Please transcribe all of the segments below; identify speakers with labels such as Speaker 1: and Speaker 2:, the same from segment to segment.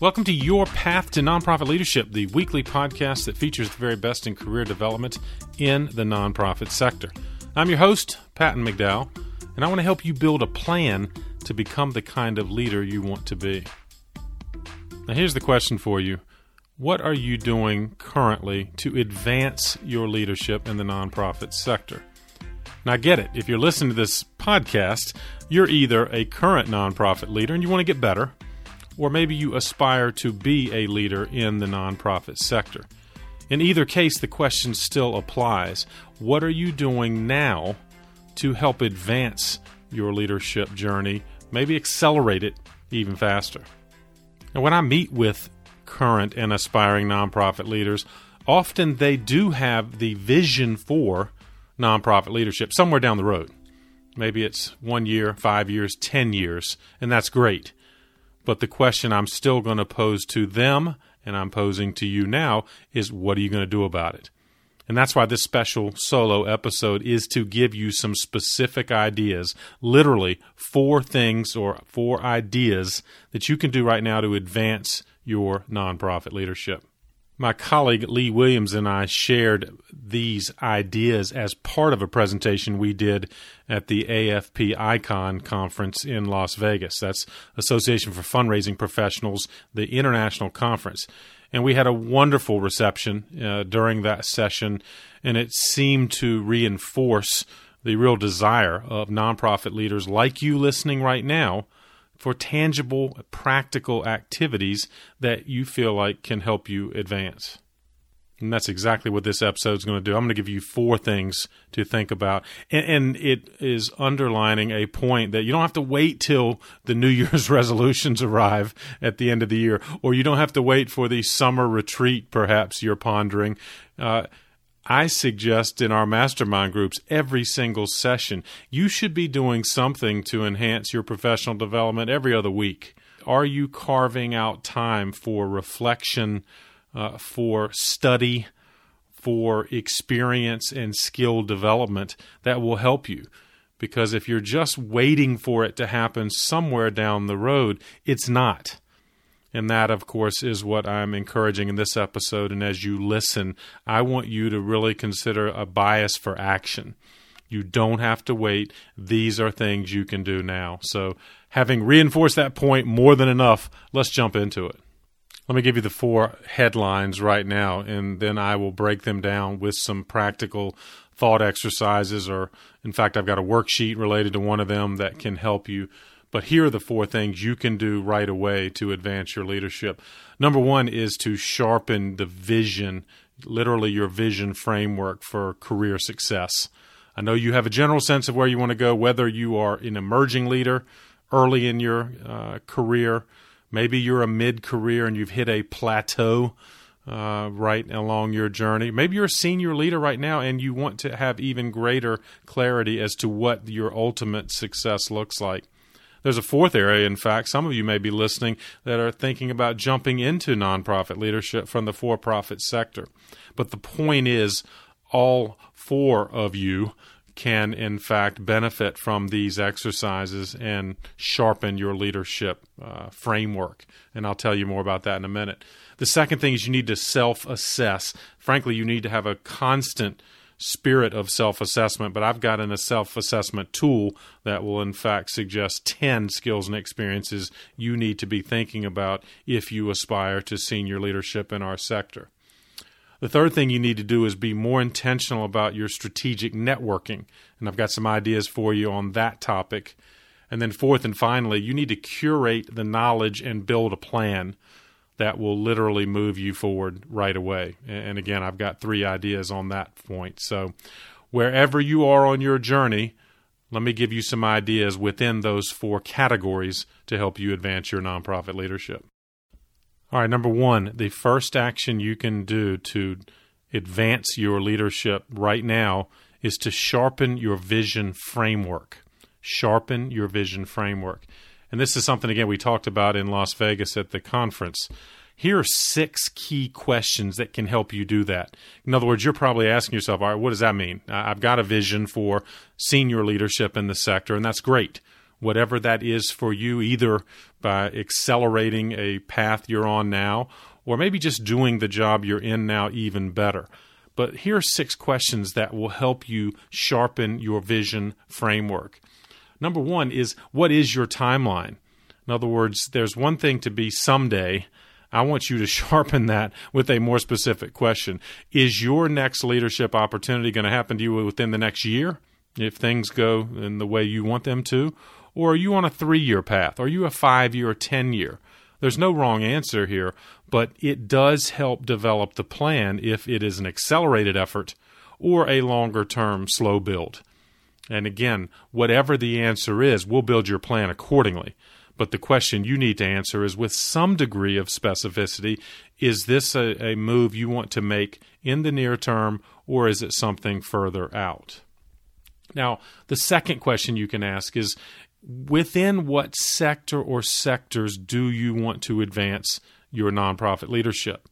Speaker 1: Welcome to Your Path to Nonprofit Leadership, the weekly podcast that features the very best in career development in the nonprofit sector. I'm your host, Patton McDowell, and I want to help you build a plan to become the kind of leader you want to be. Now, here's the question for you What are you doing currently to advance your leadership in the nonprofit sector? Now, get it. If you're listening to this podcast, you're either a current nonprofit leader and you want to get better, or maybe you aspire to be a leader in the nonprofit sector. In either case, the question still applies. What are you doing now to help advance your leadership journey, maybe accelerate it even faster? And when I meet with current and aspiring nonprofit leaders, often they do have the vision for nonprofit leadership somewhere down the road. Maybe it's one year, five years, 10 years, and that's great. But the question I'm still going to pose to them and I'm posing to you now is what are you going to do about it? And that's why this special solo episode is to give you some specific ideas, literally four things or four ideas that you can do right now to advance your nonprofit leadership. My colleague Lee Williams and I shared these ideas as part of a presentation we did at the AFP Icon conference in Las Vegas. That's Association for Fundraising Professionals, the international conference. And we had a wonderful reception uh, during that session, and it seemed to reinforce the real desire of nonprofit leaders like you listening right now for tangible, practical activities that you feel like can help you advance. And that's exactly what this episode is going to do. I'm going to give you four things to think about. And, and, it is underlining a point that you don't have to wait till the New Year's resolutions arrive at the end of the year, or you don't have to wait for the summer retreat, perhaps you're pondering. Uh, I suggest in our mastermind groups every single session, you should be doing something to enhance your professional development every other week. Are you carving out time for reflection, uh, for study, for experience and skill development that will help you? Because if you're just waiting for it to happen somewhere down the road, it's not. And that, of course, is what I'm encouraging in this episode. And as you listen, I want you to really consider a bias for action. You don't have to wait. These are things you can do now. So, having reinforced that point more than enough, let's jump into it. Let me give you the four headlines right now, and then I will break them down with some practical thought exercises, or in fact, I've got a worksheet related to one of them that can help you but here are the four things you can do right away to advance your leadership. Number one is to sharpen the vision, literally your vision framework for career success. I know you have a general sense of where you want to go, whether you are an emerging leader early in your uh, career, maybe you're a mid career and you've hit a plateau. Uh, right along your journey. Maybe you're a senior leader right now and you want to have even greater clarity as to what your ultimate success looks like. There's a fourth area, in fact, some of you may be listening that are thinking about jumping into nonprofit leadership from the for profit sector. But the point is, all four of you can, in fact, benefit from these exercises and sharpen your leadership uh, framework. And I'll tell you more about that in a minute. The second thing is you need to self assess. Frankly, you need to have a constant spirit of self assessment, but I've got in a self assessment tool that will, in fact, suggest 10 skills and experiences you need to be thinking about if you aspire to senior leadership in our sector. The third thing you need to do is be more intentional about your strategic networking. And I've got some ideas for you on that topic. And then, fourth and finally, you need to curate the knowledge and build a plan that will literally move you forward right away. And again, I've got three ideas on that point. So, wherever you are on your journey, let me give you some ideas within those four categories to help you advance your nonprofit leadership. All right, number one, the first action you can do to advance your leadership right now is to sharpen your vision framework. Sharpen your vision framework. And this is something, again, we talked about in Las Vegas at the conference. Here are six key questions that can help you do that. In other words, you're probably asking yourself, all right, what does that mean? I've got a vision for senior leadership in the sector, and that's great. whatever that is for you, either by accelerating a path you're on now or maybe just doing the job you're in now even better. But here are six questions that will help you sharpen your vision framework. Number one is what is your timeline? In other words, there's one thing to be someday. I want you to sharpen that with a more specific question. Is your next leadership opportunity going to happen to you within the next year if things go in the way you want them to? Or are you on a three year path? Are you a five year or 10 year? There's no wrong answer here, but it does help develop the plan if it is an accelerated effort or a longer term slow build. And again, whatever the answer is, we'll build your plan accordingly. But the question you need to answer is with some degree of specificity is this a, a move you want to make in the near term, or is it something further out? Now, the second question you can ask is within what sector or sectors do you want to advance your nonprofit leadership?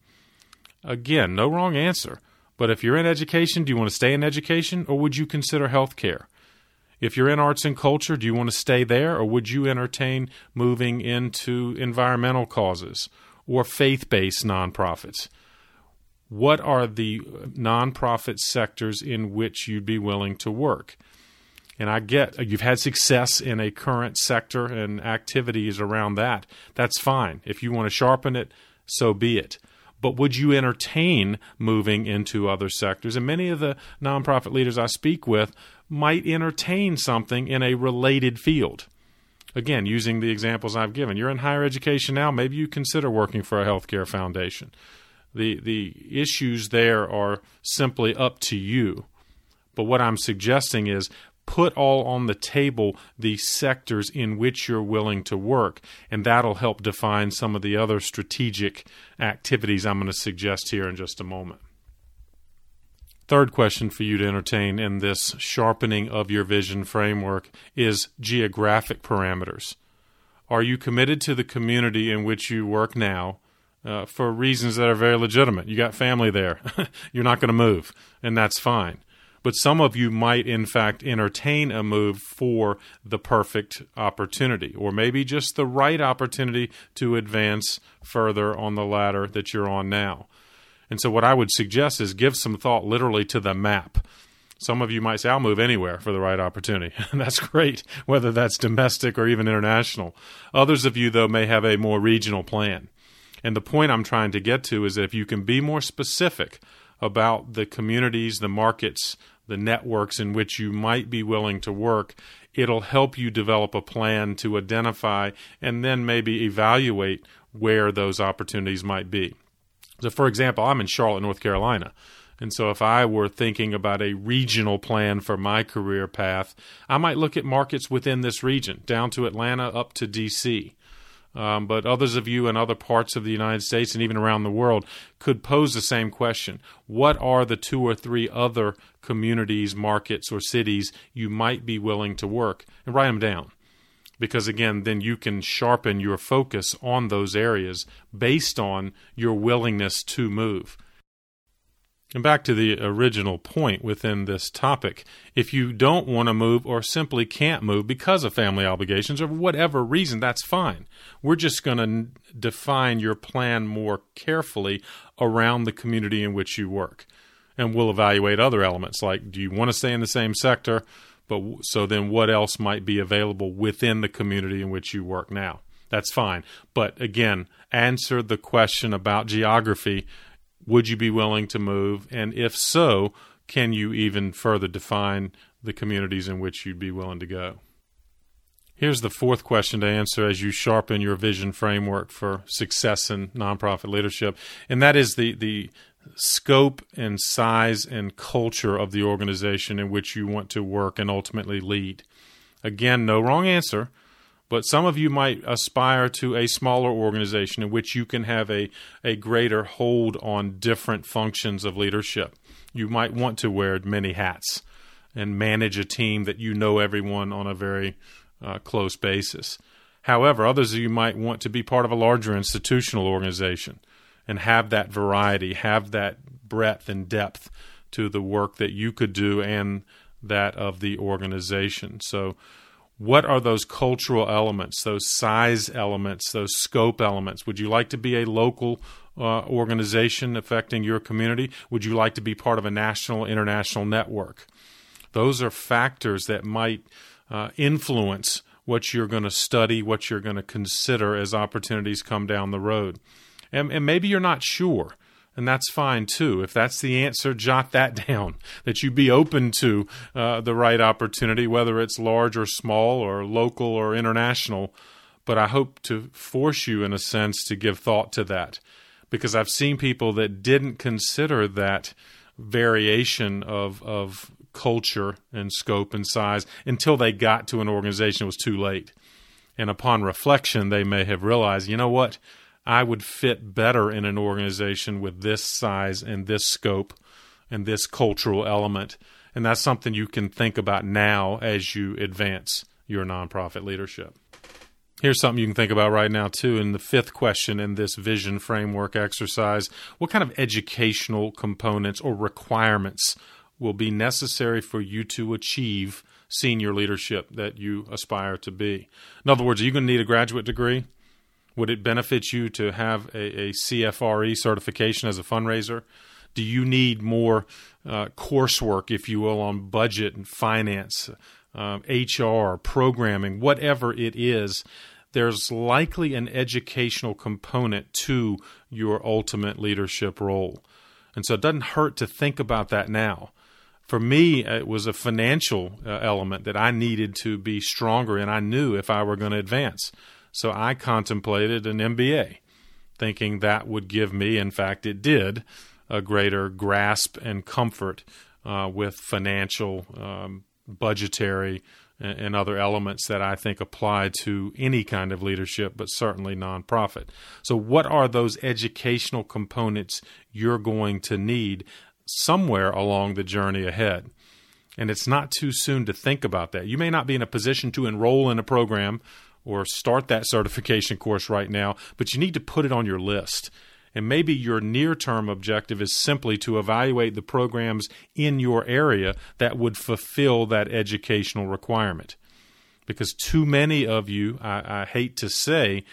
Speaker 1: Again, no wrong answer. But if you're in education, do you want to stay in education or would you consider healthcare? If you're in arts and culture, do you want to stay there or would you entertain moving into environmental causes or faith based nonprofits? What are the nonprofit sectors in which you'd be willing to work? and I get you've had success in a current sector and activities around that. That's fine. If you want to sharpen it, so be it. But would you entertain moving into other sectors? And many of the nonprofit leaders I speak with might entertain something in a related field. Again, using the examples I've given, you're in higher education now, maybe you consider working for a healthcare foundation. The, the issues there are simply up to you. But what I'm suggesting is put all on the table the sectors in which you're willing to work, and that'll help define some of the other strategic activities I'm going to suggest here in just a moment. Third question for you to entertain in this sharpening of your vision framework is geographic parameters. Are you committed to the community in which you work now uh, for reasons that are very legitimate? You got family there. You're not going to move, and that's fine but some of you might in fact entertain a move for the perfect opportunity or maybe just the right opportunity to advance further on the ladder that you're on now. And so what I would suggest is give some thought literally to the map. Some of you might say, I'll move anywhere for the right opportunity. that's great, whether that's domestic or even international. Others of you, though, may have a more regional plan. And the point I'm trying to get to is that if you can be more specific about the communities, the markets, the networks in which you might be willing to work, it'll help you develop a plan to identify and then maybe evaluate where those opportunities might be. So, for example, I'm in Charlotte, North Carolina. And so, if I were thinking about a regional plan for my career path, I might look at markets within this region, down to Atlanta, up to DC. Um, but others of you in other parts of the United States and even around the world could pose the same question. What are the two or three other communities, markets, or cities you might be willing to work? And write them down. Because again, then you can sharpen your focus on those areas based on your willingness to move. And back to the original point within this topic. If you don't want to move or simply can't move because of family obligations or whatever reason, that's fine. We're just going to define your plan more carefully around the community in which you work. And we'll evaluate other elements like do you want to stay in the same sector? But so then what else might be available within the community in which you work now? That's fine. But again, answer the question about geography would you be willing to move? And if so, can you even further define the communities in which you'd be willing to go? Here's the fourth question to answer as you sharpen your vision framework for success in nonprofit leadership, and that is the the scope and size and culture of the organization in which you want to work and ultimately lead. Again, no wrong answer. But some of you might aspire to a smaller organization in which you can have a, a greater hold on different functions of leadership. You might want to wear many hats and manage a team that you know everyone on a very uh, close basis. However, others of you might want to be part of a larger institutional organization and have that variety, have that breadth and depth to the work that you could do and that of the organization. So, what are those cultural elements, those size elements, those scope elements? Would you like to be a local uh, organization affecting your community? Would you like to be part of a national, international network? Those are factors that might uh, influence what you're going to study, what you're going to consider as opportunities come down the road. And, and maybe you're not sure and that's fine too. If that's the answer, jot that down. That you be open to uh, the right opportunity, whether it's large or small, or local or international. But I hope to force you, in a sense, to give thought to that, because I've seen people that didn't consider that variation of of culture and scope and size until they got to an organization it was too late. And upon reflection, they may have realized, you know what? I would fit better in an organization with this size and this scope and this cultural element. And that's something you can think about now as you advance your nonprofit leadership. Here's something you can think about right now, too. In the fifth question in this vision framework exercise, what kind of educational components or requirements will be necessary for you to achieve senior leadership that you aspire to be? In other words, are you going to need a graduate degree? Would it benefit you to have a, a CFRE certification as a fundraiser? Do you need more uh, coursework, if you will, on budget and finance, uh, HR, programming, whatever it is? There's likely an educational component to your ultimate leadership role. And so it doesn't hurt to think about that now for me, it was a financial uh, element that I needed to be stronger, and I knew if I were going to advance. So I contemplated an MBA, thinking that would give me, in fact, it did, a greater grasp and comfort uh, with financial, um, budgetary, and, and other elements that I think apply to any kind of leadership, but certainly nonprofit. So, what are those educational components you're going to need somewhere along the journey ahead? And it's not too soon to think about that. You may not be in a position to enroll in a program or start that certification course right now, but you need to put it on your list. And maybe your near term objective is simply to evaluate the programs in your area that would fulfill that educational requirement. Because too many of you, I, I hate to say,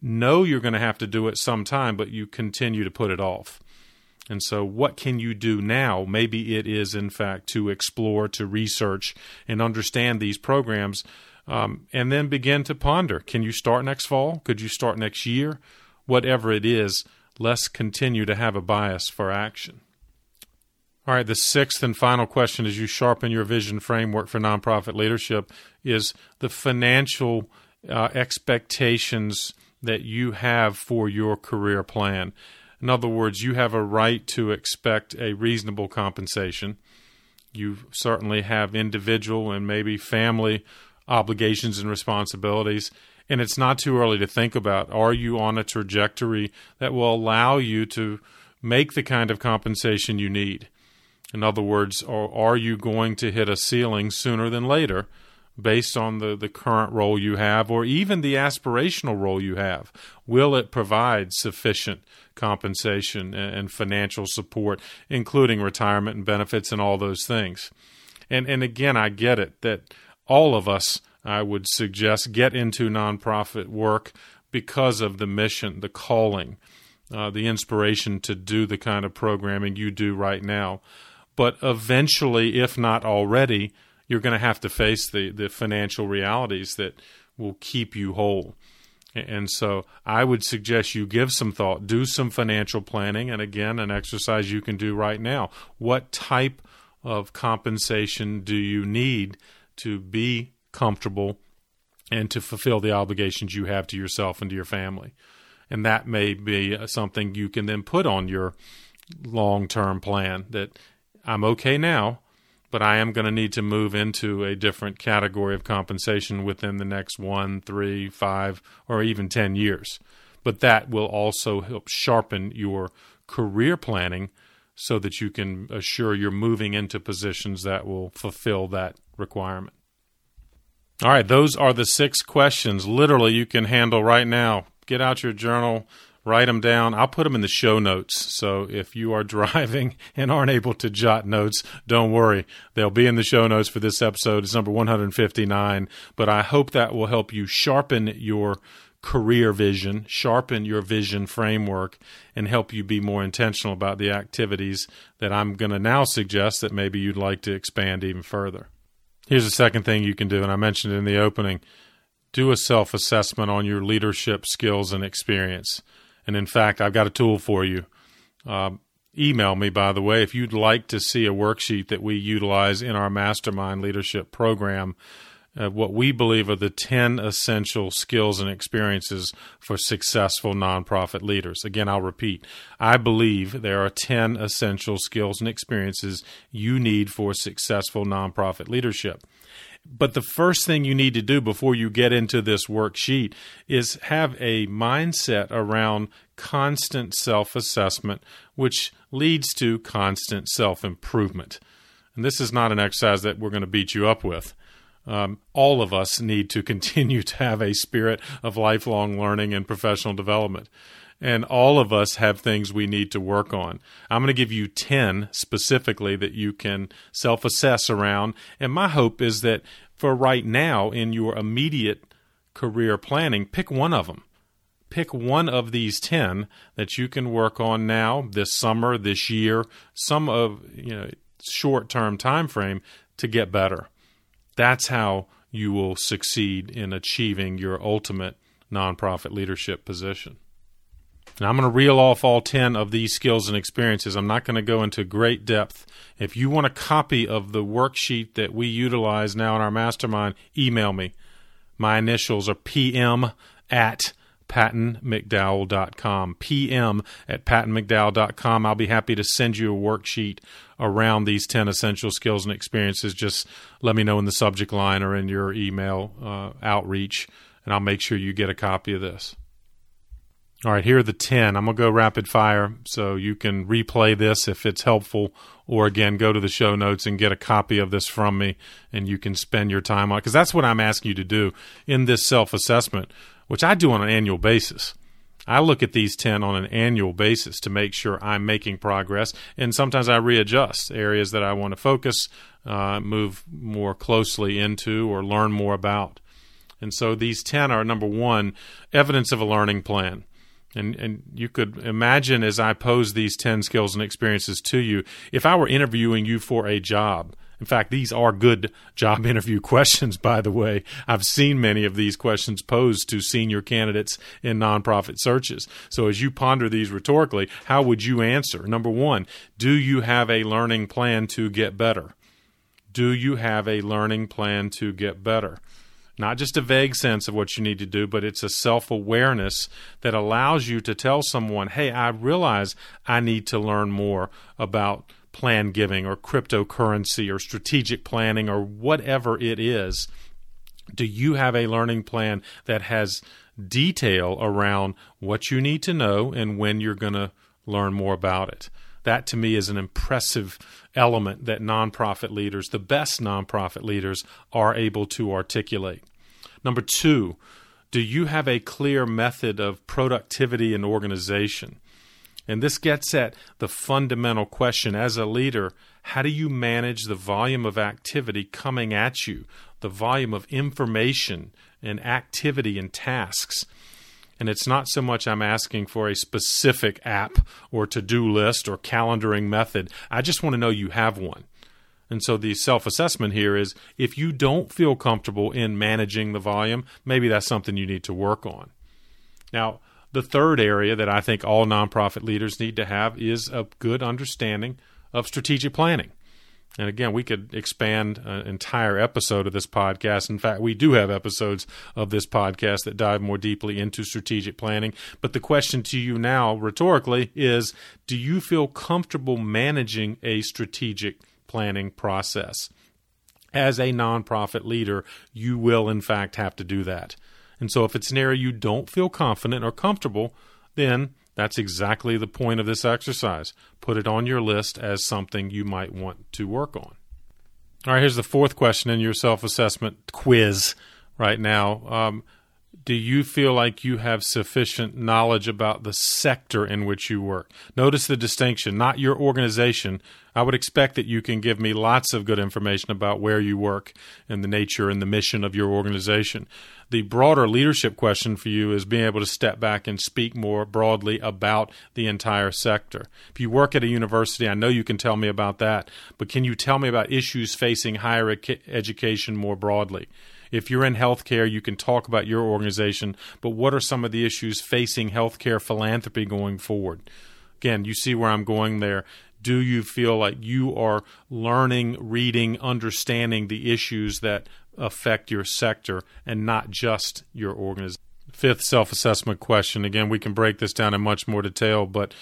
Speaker 1: know you're going to have to do it sometime, but you continue to put it off. And so, what can you do now? Maybe it is, in fact, to explore, to research, and understand these programs um, and then begin to ponder can you start next fall? Could you start next year? Whatever it is, let's continue to have a bias for action. All right, the sixth and final question as you sharpen your vision framework for nonprofit leadership is the financial uh, expectations that you have for your career plan. In other words, you have a right to expect a reasonable compensation. You certainly have individual and maybe family obligations and responsibilities. And it's not too early to think about are you on a trajectory that will allow you to make the kind of compensation you need? In other words, are, are you going to hit a ceiling sooner than later based on the, the current role you have or even the aspirational role you have? Will it provide sufficient compensation and, and financial support, including retirement and benefits and all those things? And, and again, I get it that all of us, I would suggest, get into nonprofit work because of the mission, the calling, uh, the inspiration to do the kind of programming you do right now. But eventually, if not already, you're going to have to face the, the financial realities that will keep you whole. And so I would suggest you give some thought, do some financial planning, and again, an exercise you can do right now. What type of compensation do you need to be comfortable and to fulfill the obligations you have to yourself and to your family. And that may be uh, something you can then put on your long term plan that I'm okay now, but I am going to need to move into a different category of compensation within the next one, three, five, or even 10 years. But that will also help sharpen your career planning so that you can assure you're moving into positions that will fulfill that requirement. All right, those are the six questions literally you can handle right now. Get out your journal, write them down. I'll put them in the show notes. So if you are driving and aren't able to jot notes, don't worry. They'll be in the show notes for this episode. It's number 159. But I hope that will help you sharpen your career vision, sharpen your vision framework, and help you be more intentional about the activities that I'm going to now suggest that maybe you'd like to expand even further. Here's the second thing you can do, and I mentioned it in the opening do a self assessment on your leadership skills and experience. And in fact, I've got a tool for you. Uh, email me, by the way, if you'd like to see a worksheet that we utilize in our mastermind leadership program uh, what we believe are the 10 essential skills and experiences for successful nonprofit leaders. Again, I'll repeat. I believe there are 10 essential skills and experiences you need for successful nonprofit leadership. But the first thing you need to do before you get into this worksheet is have a mindset around constant self assessment, which leads to constant self improvement. And this is not an exercise that we're going to beat you up with um, all of us need to continue to have a spirit of lifelong learning and professional development. And all of us have things we need to work on. I'm going to give you 10 specifically that you can self assess around. And my hope is that for right now, in your immediate career planning, pick one of them. Pick one of these 10 that you can work on now, this summer, this year, some of, you know, short term time frame to get better. That's how you will succeed in achieving your ultimate nonprofit leadership position. Now, I'm going to reel off all 10 of these skills and experiences. I'm not going to go into great depth. If you want a copy of the worksheet that we utilize now in our mastermind, email me. My initials are PM at pattonmcdowell.com. PM at pattonmcdowell.com. I'll be happy to send you a worksheet around these 10 essential skills and experiences. Just let me know in the subject line or in your email uh, outreach, and I'll make sure you get a copy of this. All right, here are the 10. I'm going to go rapid fire so you can replay this if it's helpful, or again, go to the show notes and get a copy of this from me and you can spend your time on it. Because that's what I'm asking you to do in this self assessment which I do on an annual basis. I look at these 10 on an annual basis to make sure I'm making progress. And sometimes I readjust areas that I want to focus, uh, move more closely into, or learn more about. And so these 10 are number one, evidence of a learning plan. And, and you could imagine as I pose these 10 skills and experiences to you, if I were interviewing you for a job, in fact, these are good job interview questions, by the way. I've seen many of these questions posed to senior candidates in nonprofit searches. So as you ponder these rhetorically, how would you answer? Number one, do you have a learning plan to get better? Do you have a learning plan to get better? Not just a vague sense of what you need to do, but it's a self awareness that allows you to tell someone, hey, I realize I need to learn more about plan giving or cryptocurrency or strategic planning or whatever it is, do you have a learning plan that has detail around what you need to know and when you're going to learn more about it? That to me is an impressive element that nonprofit leaders, the best nonprofit leaders, are able to articulate. Number two, do you have a clear method of productivity and organization? And this gets at the fundamental question as a leader how do you manage the volume of activity coming at you, the volume of information and activity and tasks? And it's not so much I'm asking for a specific app or to do list or calendaring method. I just want to know you have one. And so the self assessment here is if you don't feel comfortable in managing the volume, maybe that's something you need to work on. Now, the third area that I think all nonprofit leaders need to have is a good understanding of strategic planning. And again, we could expand an entire episode of this podcast. In fact, we do have episodes of this podcast that dive more deeply into strategic planning. But the question to you now, rhetorically, is do you feel comfortable managing a strategic planning process? As a nonprofit leader, you will, in fact, have to do that. And so if it's an area you don't feel confident or comfortable, then that's exactly the point of this exercise. Put it on your list as something you might want to work on. All right, here's the fourth question in your self assessment quiz right now. Um, do you feel like you have sufficient knowledge about the sector in which you work? Notice the distinction, not your organization. I would expect that you can give me lots of good information about where you work and the nature and the mission of your organization. The broader leadership question for you is being able to step back and speak more broadly about the entire sector. If you work at a university, I know you can tell me about that, but can you tell me about issues facing higher education more broadly? If you're in healthcare, you can talk about your organization, but what are some of the issues facing healthcare philanthropy going forward? Again, you see where I'm going there. Do you feel like you are learning, reading, understanding the issues that affect your sector and not just your organization? Fifth self assessment question. Again, we can break this down in much more detail, but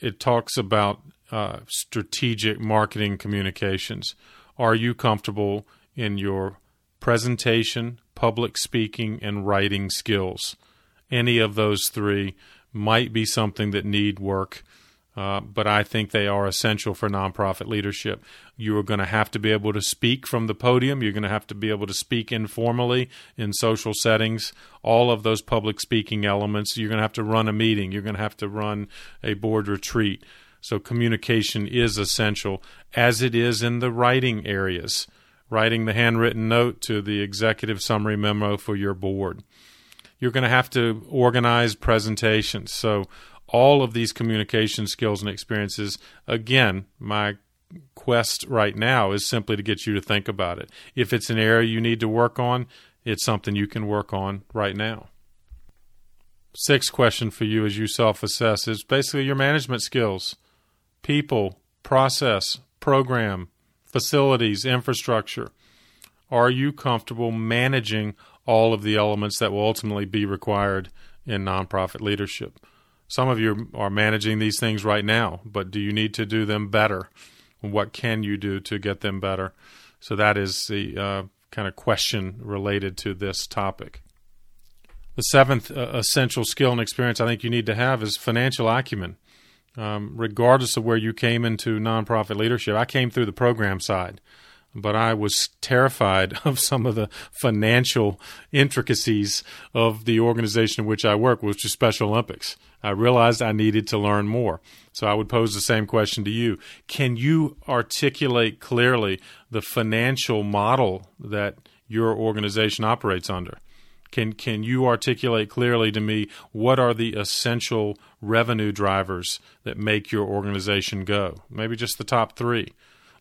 Speaker 1: it talks about uh, strategic marketing communications. Are you comfortable in your presentation, public speaking, and writing skills. Any of those three might be something that need work, uh, but I think they are essential for nonprofit leadership. You are going to have to be able to speak from the podium. You're going to have to be able to speak informally in social settings. All of those public speaking elements. You're going to have to run a meeting. You're going to have to run a board retreat. So communication is essential, as it is in the writing areas writing the handwritten note to the executive summary memo for your board. You're going to have to organize presentations. So, all of these communication skills and experiences, again, my quest right now is simply to get you to think about it. If it's an area you need to work on, it's something you can work on right now. Sixth question for you as you self assess is basically your management skills people, process, program, facilities, infrastructure. Are you comfortable managing all of the elements that will ultimately be required in nonprofit leadership? Some of you are managing these things right now, but do you need to do them better? What can you do to get them better? So that is the uh, kind of question related to this topic. The seventh uh, essential skill and experience I think you need to have is financial acumen um, regardless of where you came into nonprofit leadership. I came through the program side, but I was terrified of some of the financial intricacies of the organization in which I work, which is Special Olympics. I realized I needed to learn more. So I would pose the same question to you. Can you articulate clearly the financial model that your organization operates under? Can can you articulate clearly to me what are the essential revenue drivers that make your organization go? Maybe just the top 3.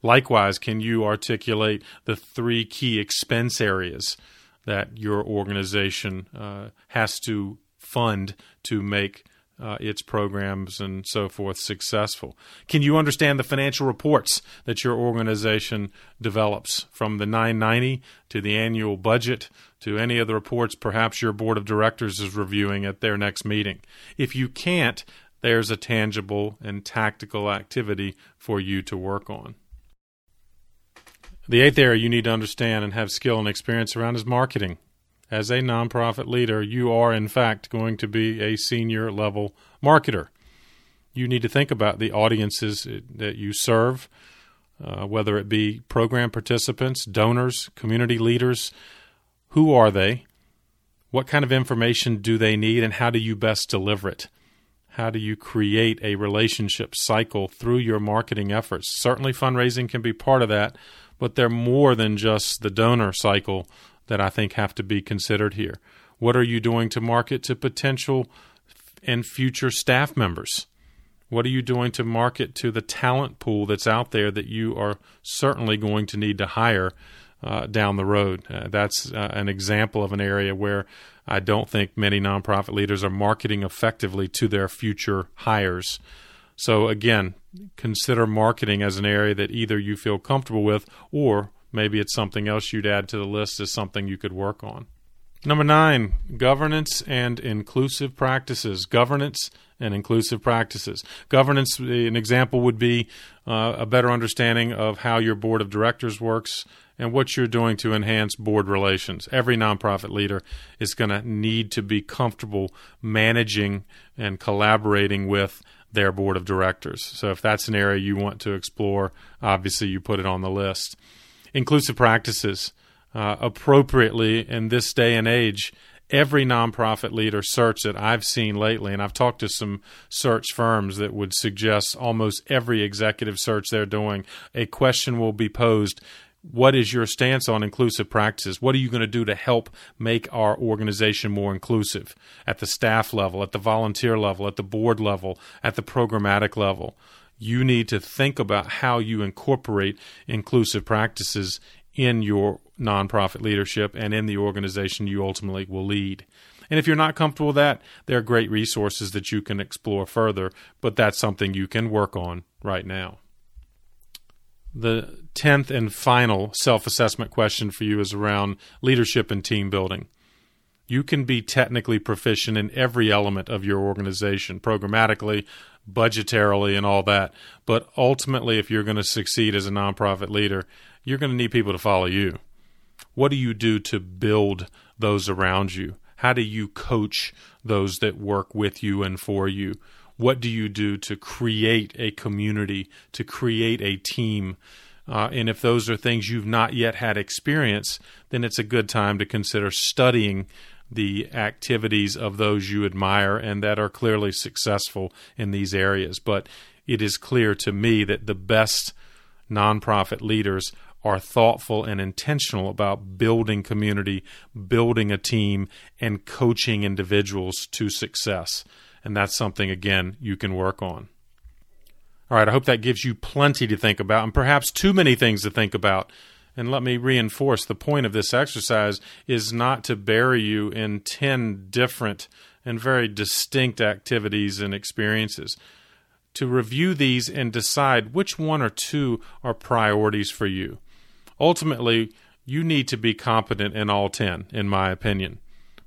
Speaker 1: Likewise, can you articulate the three key expense areas that your organization uh, has to fund to make uh, its programs and so forth successful? Can you understand the financial reports that your organization develops from the 990 to the annual budget to any of the reports perhaps your board of directors is reviewing at their next meeting? If you can't, there's a tangible and tactical activity for you to work on. The eighth area you need to understand and have skill and experience around is marketing as a nonprofit leader, you are in fact going to be a senior level marketer. You need to think about the audiences that you serve, uh, whether it be program participants, donors, community leaders. Who are they? What kind of information do they need, and how do you best deliver it? How do you create a relationship cycle through your marketing efforts? Certainly, fundraising can be part of that, but they're more than just the donor cycle that I think have to be considered here. What are you doing to market to potential and future staff members? What are you doing to market to the talent pool that's out there that you are certainly going to need to hire uh, down the road? Uh, that's uh, an example of an area where I don't think many nonprofit leaders are marketing effectively to their future hires. So, again, consider marketing as an area that either you feel comfortable with or maybe it's something else you'd add to the list as something you could work on. Number nine, governance and inclusive practices. Governance and inclusive practices. Governance, an example would be uh, a better understanding of how your board of directors works and what you're doing to enhance board relations. Every nonprofit leader is going to need to be comfortable managing and collaborating with their board of directors. So if that's an area you want to explore, obviously you put it on the list inclusive practices uh, appropriately in this day and age. every nonprofit leader search that I've seen lately, and I've talked to some search firms that would suggest almost every executive search they're doing, a question will be posed what is your stance on inclusive practices? What are you going to do to help make our organization more inclusive at the staff level, at the volunteer level, at the board level, at the programmatic level? You need to think about how you incorporate inclusive practices in your nonprofit leadership and in the organization you ultimately will lead. And if you're not comfortable with that, there are great resources that you can explore further, but that's something you can work on right now. The 10th and final self assessment question for you is around leadership and team building. You can be technically proficient in every element of your organization, programmatically, budgetarily, and all that. But ultimately, if you're going to succeed as a nonprofit leader, you're going to need people to follow you. What do you do to build those around you? How do you coach those that work with you and for you? What do you do to create a community, to create a team? Uh, and if those are things you've not yet had experience, then it's a good time to consider studying the activities of those you admire and that are clearly successful in these areas. But it is clear to me that the best nonprofit leaders are thoughtful and intentional about building community, building a team, and coaching individuals to success. And that's something, again, you can work on. All right, I hope that gives you plenty to think about and perhaps too many things to think about. And let me reinforce the point of this exercise is not to bury you in 10 different and very distinct activities and experiences. To review these and decide which one or two are priorities for you ultimately, you need to be competent in all 10, in my opinion.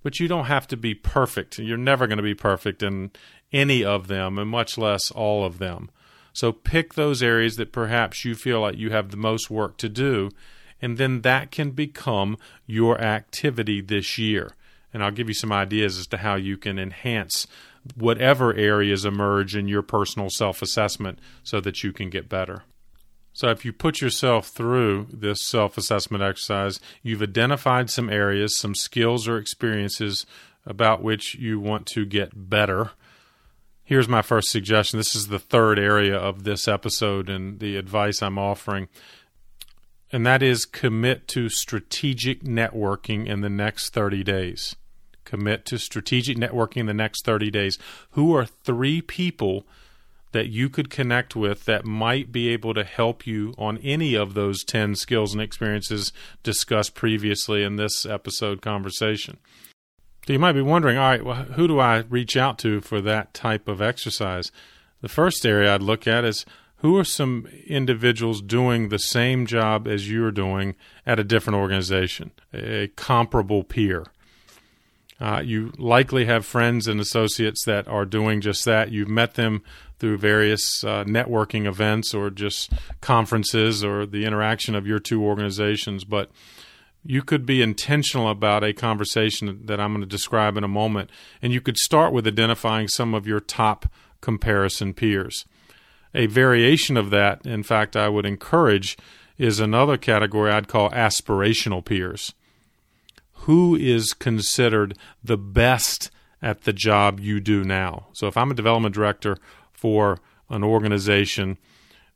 Speaker 1: But you don't have to be perfect. You're never going to be perfect in any of them, and much less all of them. So pick those areas that perhaps you feel like you have the most work to do, and then that can become your activity this year. And I'll give you some ideas as to how you can enhance whatever areas emerge in your personal self assessment so that you can get better. So, if you put yourself through this self assessment exercise, you've identified some areas, some skills or experiences about which you want to get better. Here's my first suggestion. This is the third area of this episode and the advice I'm offering. And that is commit to strategic networking in the next 30 days. Commit to strategic networking in the next 30 days. Who are three people that you could connect with that might be able to help you on any of those 10 skills and experiences discussed previously in this episode conversation. So you might be wondering, all right, well, who do I reach out to for that type of exercise? The first area I'd look at is who are some individuals doing the same job as you're doing at a different organization, a comparable peer. Uh, you likely have friends and associates that are doing just that. You've met them through various uh, networking events or just conferences or the interaction of your two organizations. But you could be intentional about a conversation that I'm going to describe in a moment. And you could start with identifying some of your top comparison peers. A variation of that, in fact, I would encourage, is another category I'd call aspirational peers. Who is considered the best at the job you do now? So if I'm a development director for an organization,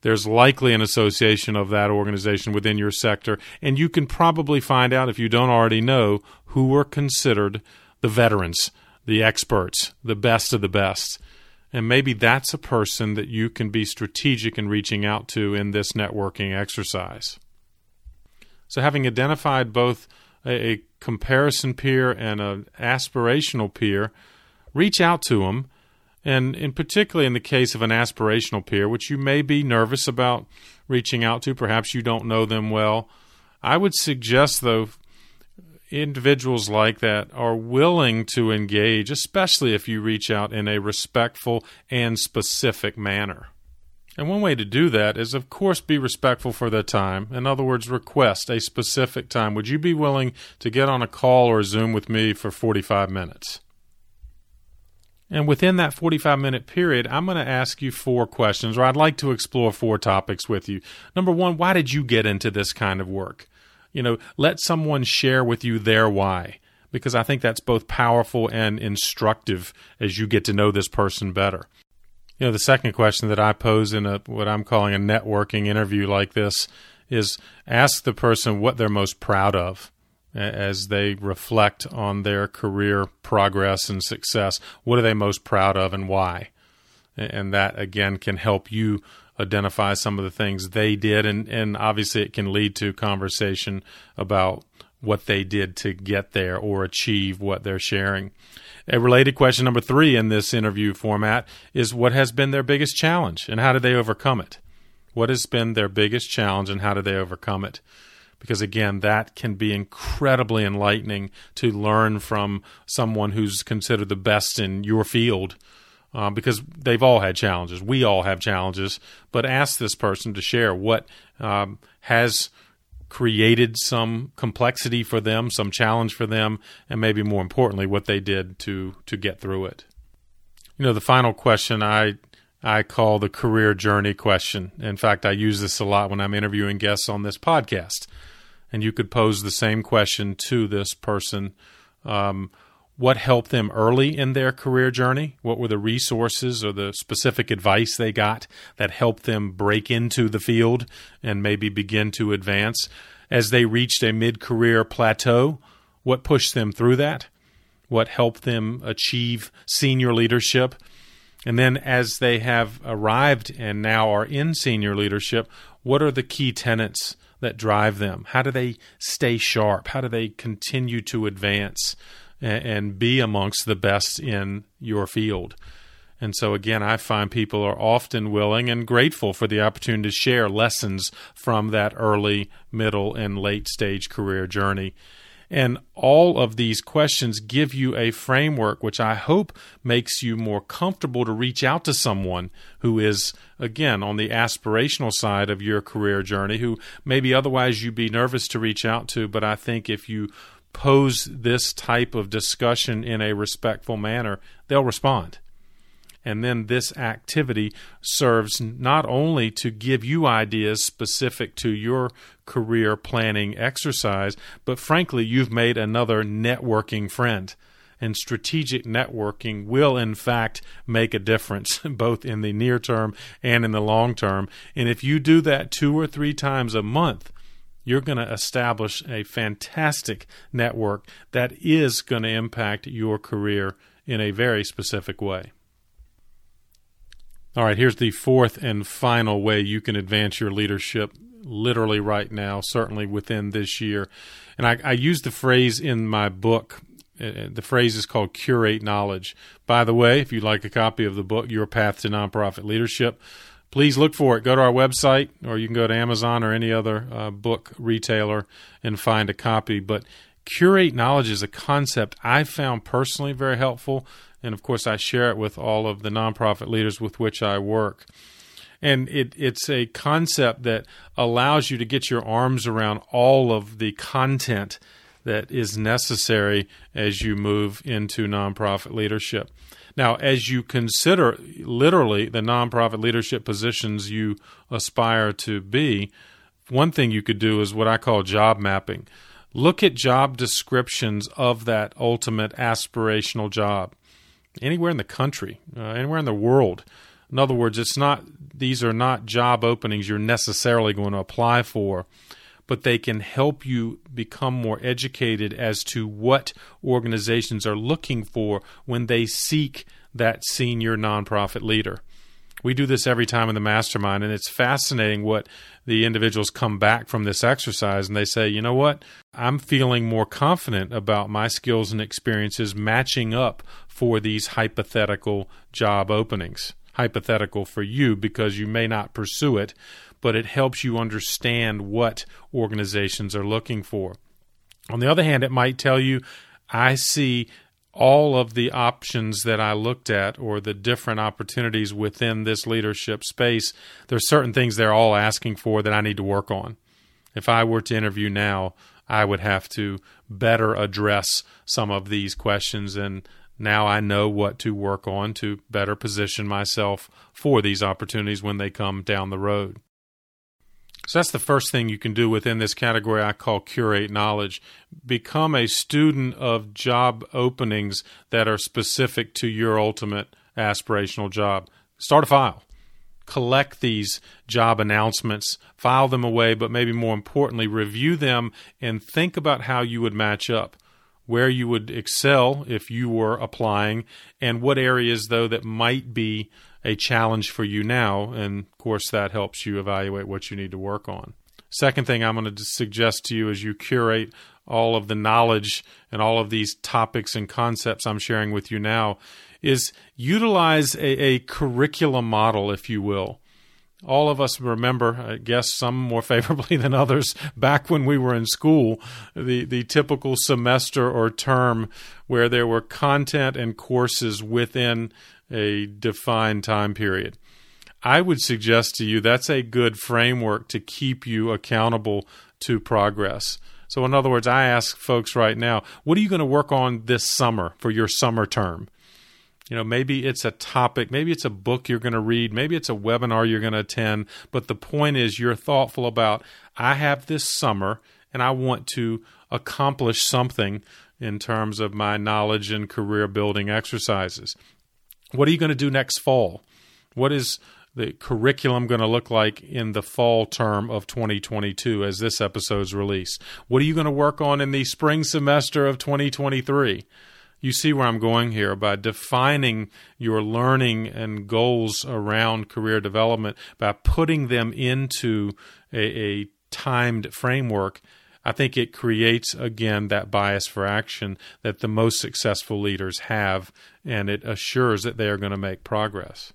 Speaker 1: there's likely an association of that organization within your sector. And you can probably find out, if you don't already know, who are considered the veterans, the experts, the best of the best. And maybe that's a person that you can be strategic in reaching out to in this networking exercise. So, having identified both a, comparison peer and an aspirational peer, reach out to them and in particularly in the case of an aspirational peer, which you may be nervous about reaching out to, perhaps you don't know them well, I would suggest, though, individuals like that are willing to engage, especially if you reach out in a respectful and specific manner. And one way to do that is, of course, be respectful for their time. In other words, request a specific time. Would you be willing to get on a call or a Zoom with me for 45 minutes? And within that 45 minute period, I'm going to ask you four questions, or I'd like to explore four topics with you. Number one, why did you get into this kind of work? You know, let someone share with you their why. because I think that's both powerful and instructive as you get to know this person better. You know, the second question that I pose in a what I'm calling a networking interview like this is ask the person what they're most proud of as they reflect on their career progress and success. What are they most proud of and why? And that again can help you identify some of the things they did and, and obviously it can lead to conversation about what they did to get there or achieve what they're sharing. A related question number three in this interview format is what has been their biggest challenge and how did they overcome it? What has been their biggest challenge and how did they overcome it? Because again, that can be incredibly enlightening to learn from someone who's considered the best in your field. Uh, because they've all had challenges. We all have challenges, but ask this person to share what um, has created some complexity for them, some challenge for them, and maybe more importantly, what they did to to get through it. You know, the final question I I call the career journey question. In fact, I use this a lot when I'm interviewing guests on this podcast. And you could pose the same question to this person. Um, what helped them early in their career journey? What were the resources or the specific advice they got that helped them break into the field and maybe begin to advance? As they reached a mid career plateau, what pushed them through that? What helped them achieve senior leadership? And then as they have arrived and now are in senior leadership, what are the key tenets that drive them? How do they stay sharp? How do they continue to advance? And, be amongst the best in your field. And so, again, I find people are often willing and grateful for the opportunity to share lessons from that early, middle, and late stage career journey. And all of these questions give you a framework which I hope makes you more comfortable to reach out to someone who is, again, on the aspirational side of your career journey, who maybe otherwise you'd be nervous to reach out to. But I think if you pose this type of discussion in a respectful manner, they'll respond. And then this activity serves not only to give you ideas specific to your career planning exercise, but frankly, you've made another networking friend. And strategic networking will, in fact, make a difference both in the near term and in the long term. And if you do that two or three times a month, you're going to establish a fantastic network that is going to impact your career in a very specific way. All right, here's the fourth and final way you can advance your leadership literally right now, certainly within this year. And I, I use the phrase in my book. Uh, the phrase is called curate knowledge. By the way, if you'd like a copy of the book, Your Path to Nonprofit Leadership, please look for it. Go to our website, or you can go to Amazon or any other uh, book retailer and find a copy. But curate knowledge is a concept I found personally very helpful. And of course, I share it with all of the nonprofit leaders with which I work. And it, it's a concept that allows you to get your arms around all of the content that is necessary as you move into nonprofit leadership. Now, as you consider literally the nonprofit leadership positions you aspire to be, one thing you could do is what I call job mapping. Look at job descriptions of that ultimate aspirational job anywhere in the country, uh, anywhere in the world. In other words, it's not these are not job openings you're necessarily going to apply for but they can help you become more educated as to what organizations are looking for when they seek that senior nonprofit leader. We do this every time in the mastermind, and it's fascinating what the individuals come back from this exercise and they say, you know what? I'm feeling more confident about my skills and experiences matching up for these hypothetical job openings. Hypothetical for you because you may not pursue it, but it helps you understand what organizations are looking for. On the other hand, it might tell you, I see all of the options that I looked at or the different opportunities within this leadership space. There's certain things they're all asking for that I need to work on. If I were to interview now, I would have to better address some of these questions and now I know what to work on to better position myself for these opportunities when they come down the road. So that's the first thing you can do within this category I call curate knowledge. Become a student of job openings that are specific to your ultimate aspirational job. Start a file. Collect these job announcements, file them away, but maybe more importantly, review them and think about how you would match up where you would excel if you were applying, and what areas, though, that might be a challenge for you now. And of course, that helps you evaluate what you need to work on. Second thing I'm going to suggest to you as you curate all of the knowledge and all of these topics and concepts I'm sharing with you now is utilize a, a curriculum model, if you will all of us remember, I guess some more favorably than others, back when we were in school, the, the typical semester or term where there were content and courses within a defined time period. I would suggest to you that's a good framework to keep you accountable to progress. So, in other words, I ask folks right now, what are you going to work on this summer for your summer term? You know, maybe it's a topic, maybe it's a book you're going to read, maybe it's a webinar you're going to attend, but the point is you're thoughtful about I have this summer and I want to accomplish something in terms of my knowledge and career building exercises. What are you going to do next fall? What is the curriculum going to look like in the fall term of 2022 as this episode's released? What are you going to work on in the spring semester of 2023? You see where I'm going here by defining your learning and goals around career development by putting them into a, a timed framework. I think it creates again that bias for action that the most successful leaders have, and it assures that they are going to make progress.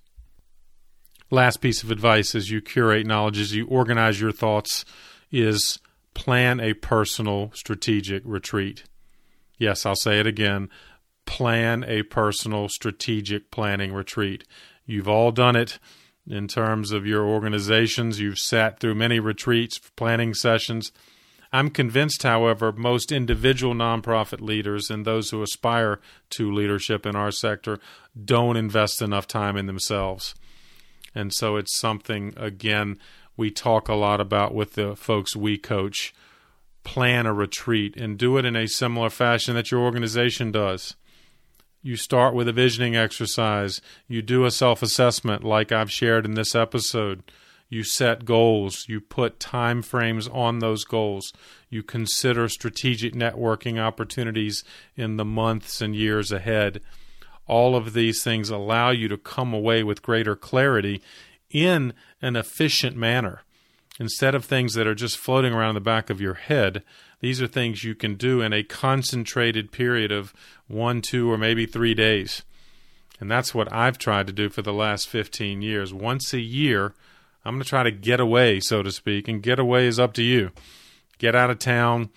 Speaker 1: Last piece of advice as you curate knowledge, as you organize your thoughts, is plan a personal strategic retreat. Yes, I'll say it again plan a personal strategic planning retreat. You've all done it in terms of your organizations. You've sat through many retreats, planning sessions. I'm convinced, however, most individual nonprofit leaders and those who aspire to leadership in our sector don't invest enough time in themselves. And so it's something, again, we talk a lot about with the folks we coach. Plan a retreat and do it in a similar fashion that your organization does. You start with a visioning exercise. You do a self assessment, like I've shared in this episode. You set goals. You put time frames on those goals. You consider strategic networking opportunities in the months and years ahead. All of these things allow you to come away with greater clarity in an efficient manner. Instead of things that are just floating around the back of your head, these are things you can do in a concentrated period of one, two, or maybe three days. And that's what I've tried to do for the last 15 years. Once a year, I'm going to try to get away, so to speak, and get away is up to you. Get out of town,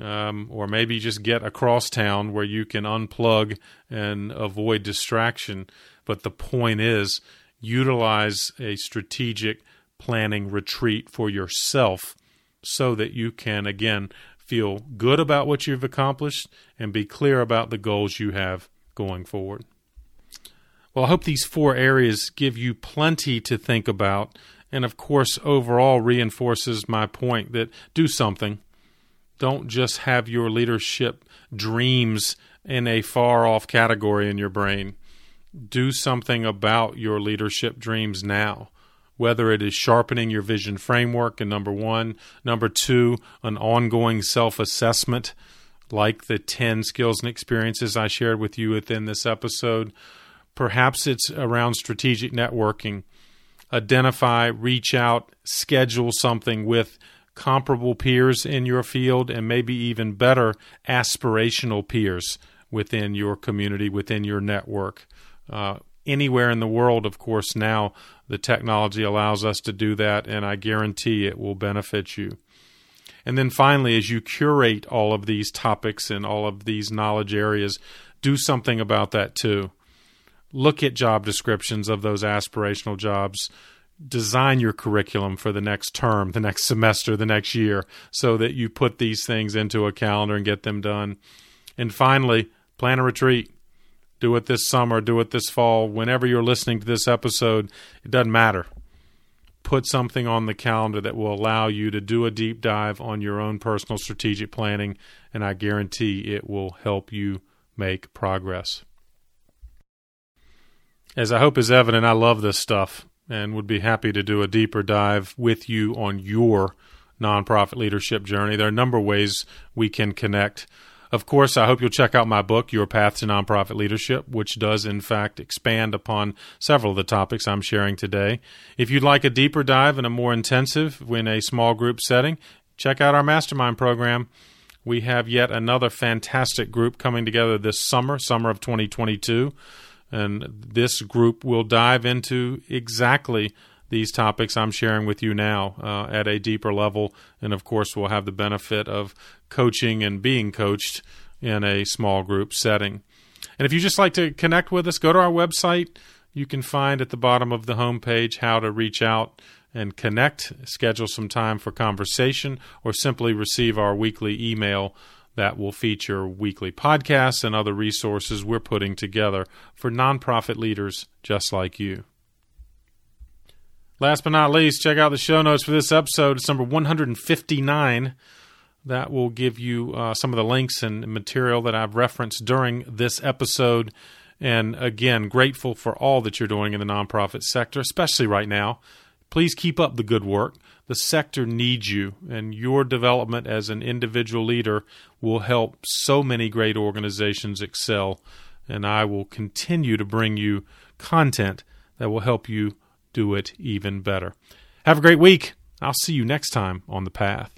Speaker 1: um, or maybe just get across town where you can unplug and avoid distraction. But the point is, utilize a strategic planning retreat for yourself so that you can, again, feel good about what you've accomplished and be clear about the goals you have going forward. Well, I hope these four areas give you plenty to think about, and of course, overall reinforces my point that do something. Don't just have your leadership dreams in a far off category in your brain. Do something about your leadership dreams now whether it is sharpening your vision framework, and number one, number two, an ongoing self assessment like the 10 skills and experiences I shared with you within this episode. Perhaps it's around strategic networking. Identify, reach out, schedule something with comparable peers in your field, and maybe even better, aspirational peers within your community, within your network. Uh, anywhere in the world, of course, now the technology allows us to do that, and I guarantee it will benefit you. And then finally, as you curate all of these topics and all of these knowledge areas, do something about that too. Look at job descriptions of those aspirational jobs. Design your curriculum for the next term, the next semester, the next year, so that you put these things into a calendar and get them done. And finally, plan a retreat do it this summer, do it this fall, whenever you're listening to this episode, it doesn't matter. put something on the calendar that will allow you to do a deep dive on your own personal strategic planning, and I guarantee it will help you make progress. As I hope is evident, I love this stuff and would be happy to do a deeper dive with you on your nonprofit leadership journey. There are a number of ways we can connect. Of course, I hope you'll check out my book, Your Path to Nonprofit Leadership, which does, in fact, expand upon several of the topics I'm sharing today. If you'd like a deeper dive and a more intensive in a small group setting, check out our mastermind program. We have yet another fantastic group coming together this summer, summer of 2022. And this group will dive into exactly these topics I'm sharing with you now uh, at a deeper level. And of course, we'll have the benefit of coaching and being coached in a small group setting. And if you just like to connect with us, go to our website. You can find at the bottom of the homepage how to reach out and connect, schedule some time for conversation, or simply receive our weekly email that will feature weekly podcasts and other resources we're putting together for nonprofit leaders just like you. Last but not least, check out the show notes for this episode. It's number 159. That will give you uh, some of the links and material that I've referenced during this episode. And again, grateful for all that you're doing in the nonprofit sector, especially right now. Please keep up the good work. The sector needs you, and your development as an individual leader will help so many great organizations excel. And I will continue to bring you content that will help you do it even better. Have a great week. I'll see you next time on The Path.